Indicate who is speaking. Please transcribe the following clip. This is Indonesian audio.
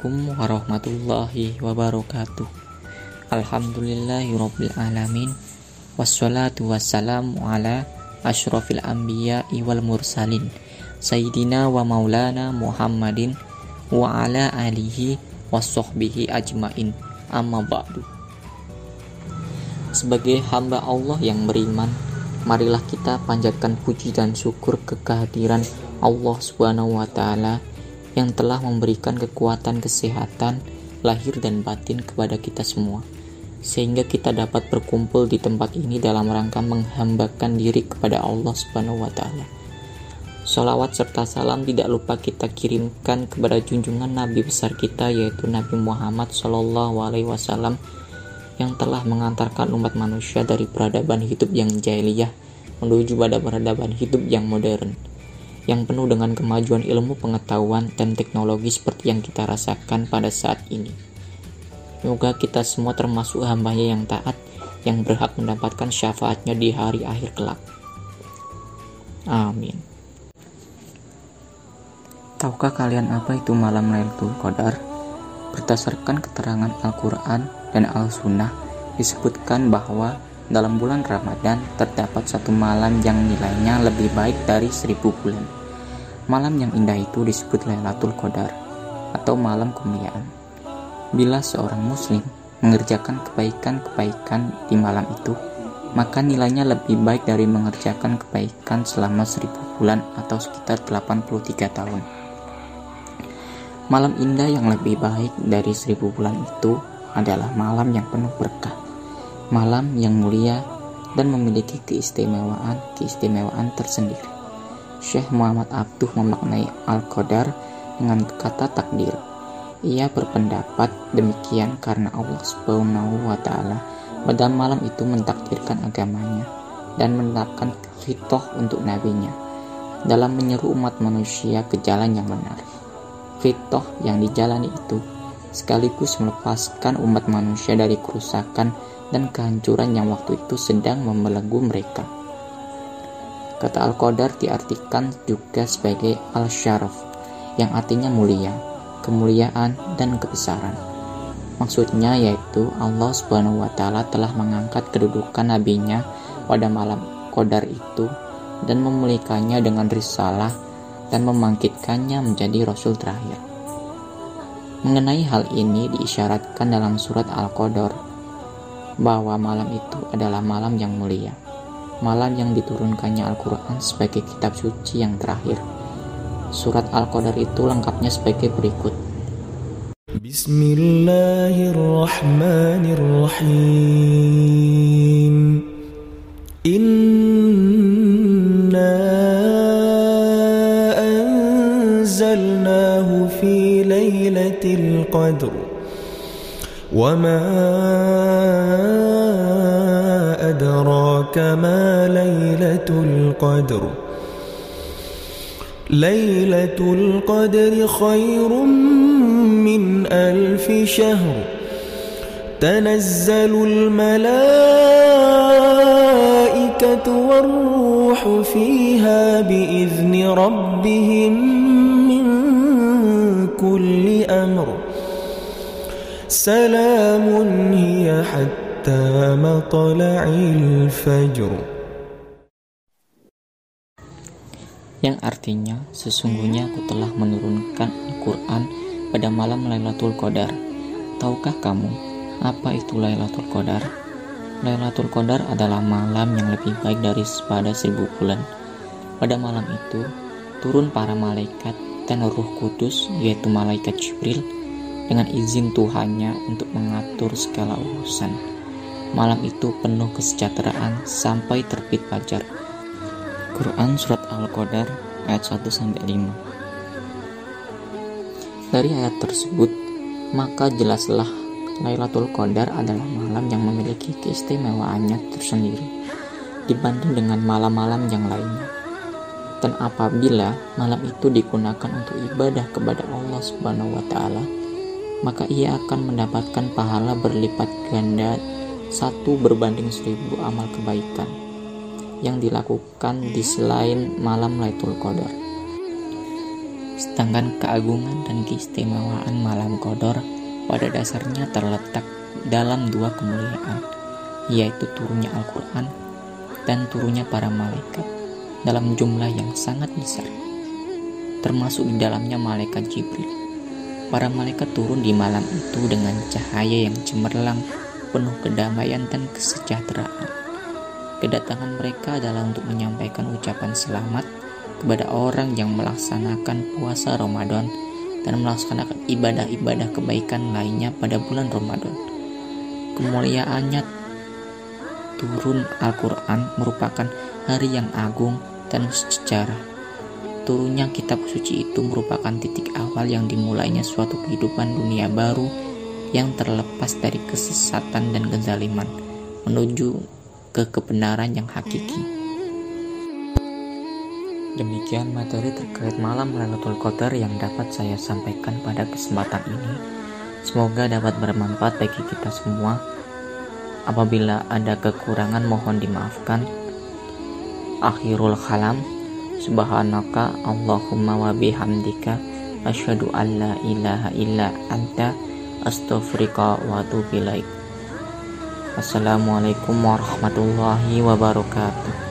Speaker 1: Assalamualaikum warahmatullahi wabarakatuh. Alhamdulillahirabbil alamin. Wassalatu wassalamu ala asyrafil anbiya wal mursalin. Sayyidina wa maulana Muhammadin wa ala alihi wassohbihi ajmain. Amma ba'du. Sebagai hamba Allah yang beriman Marilah kita panjatkan puji dan syukur ke kehadiran Allah Subhanahu wa taala yang telah memberikan kekuatan kesehatan lahir dan batin kepada kita semua sehingga kita dapat berkumpul di tempat ini dalam rangka menghambakan diri kepada Allah Subhanahu wa taala. Salawat serta salam tidak lupa kita kirimkan kepada junjungan Nabi besar kita yaitu Nabi Muhammad Shallallahu alaihi wasallam yang telah mengantarkan umat manusia dari peradaban hidup yang jahiliyah menuju pada peradaban hidup yang modern yang penuh dengan kemajuan ilmu pengetahuan dan teknologi seperti yang kita rasakan pada saat ini. Semoga kita semua termasuk hambanya yang taat yang berhak mendapatkan syafaatnya di hari akhir kelak. Amin. Tahukah kalian apa itu malam Lailatul Qadar? Berdasarkan keterangan Al-Quran dan Al-Sunnah, disebutkan bahwa dalam bulan Ramadan terdapat satu malam yang nilainya lebih baik dari seribu bulan. Malam yang indah itu disebut Lailatul Qadar atau malam kemuliaan. Bila seorang muslim mengerjakan kebaikan-kebaikan di malam itu, maka nilainya lebih baik dari mengerjakan kebaikan selama seribu bulan atau sekitar 83 tahun. Malam indah yang lebih baik dari seribu bulan itu adalah malam yang penuh berkah malam yang mulia dan memiliki keistimewaan-keistimewaan tersendiri. Syekh Muhammad Abduh memaknai Al-Qadar dengan kata takdir. Ia berpendapat demikian karena Allah Subhanahu wa taala pada malam itu mentakdirkan agamanya dan menetapkan fitoh untuk nabinya dalam menyeru umat manusia ke jalan yang benar. Fitoh yang dijalani itu sekaligus melepaskan umat manusia dari kerusakan dan kehancuran yang waktu itu sedang membelenggu mereka. Kata Al-Qadar diartikan juga sebagai Al-Syaraf, yang artinya mulia, kemuliaan, dan kebesaran. Maksudnya yaitu Allah Subhanahu wa taala telah mengangkat kedudukan nabinya pada malam Qadar itu dan memulihkannya dengan risalah dan membangkitkannya menjadi rasul terakhir. Mengenai hal ini diisyaratkan dalam surat Al-Qadar bahwa malam itu adalah malam yang mulia, malam yang diturunkannya Al-Quran sebagai kitab suci yang terakhir. Surat Al-Qadar itu lengkapnya sebagai berikut.
Speaker 2: Bismillahirrahmanirrahim. Inna anzalnahu fi lailatul qadr. وما أدراك ما ليلة القدر. ليلة القدر خير من ألف شهر. تنزل الملائكة والروح فيها بإذن ربهم من كل أمر. سلام هي حتى مطلع الفجر
Speaker 1: yang artinya sesungguhnya aku telah menurunkan Al-Quran pada malam Lailatul Qadar. Tahukah kamu apa itu Lailatul Qadar? Lailatul Qadar adalah malam yang lebih baik dari pada seribu bulan. Pada malam itu, turun para malaikat dan roh kudus yaitu malaikat Jibril dengan izin Tuhannya untuk mengatur segala urusan. Malam itu penuh kesejahteraan sampai terbit fajar. Quran Surat Al-Qadar ayat 1 5. Dari ayat tersebut, maka jelaslah Lailatul Qadar adalah malam yang memiliki keistimewaannya tersendiri dibanding dengan malam-malam yang lainnya. Dan apabila malam itu digunakan untuk ibadah kepada Allah Subhanahu wa taala, maka ia akan mendapatkan pahala berlipat ganda satu berbanding seribu amal kebaikan yang dilakukan di selain malam Lailatul Qadar. Sedangkan keagungan dan keistimewaan malam Qadar pada dasarnya terletak dalam dua kemuliaan, yaitu turunnya Al-Quran dan turunnya para malaikat dalam jumlah yang sangat besar, termasuk di dalamnya malaikat Jibril. Para malaikat turun di malam itu dengan cahaya yang cemerlang, penuh kedamaian dan kesejahteraan. Kedatangan mereka adalah untuk menyampaikan ucapan selamat kepada orang yang melaksanakan puasa Ramadan dan melaksanakan ibadah-ibadah kebaikan lainnya pada bulan Ramadan. Kemuliaannya turun Al-Quran merupakan hari yang agung dan sejarah. Turunnya kitab suci itu merupakan titik awal yang dimulainya suatu kehidupan dunia baru yang terlepas dari kesesatan dan kezaliman menuju ke kebenaran yang hakiki. Demikian materi terkait malam Lailatul Qadar yang dapat saya sampaikan pada kesempatan ini. Semoga dapat bermanfaat bagi kita semua. Apabila ada kekurangan mohon dimaafkan. Akhirul kalam. Subhanaka Allahumma wa bihamdika asyhadu an la ilaha illa anta astaghfiruka wa atubu. Assalamualaikum warahmatullahi wabarakatuh.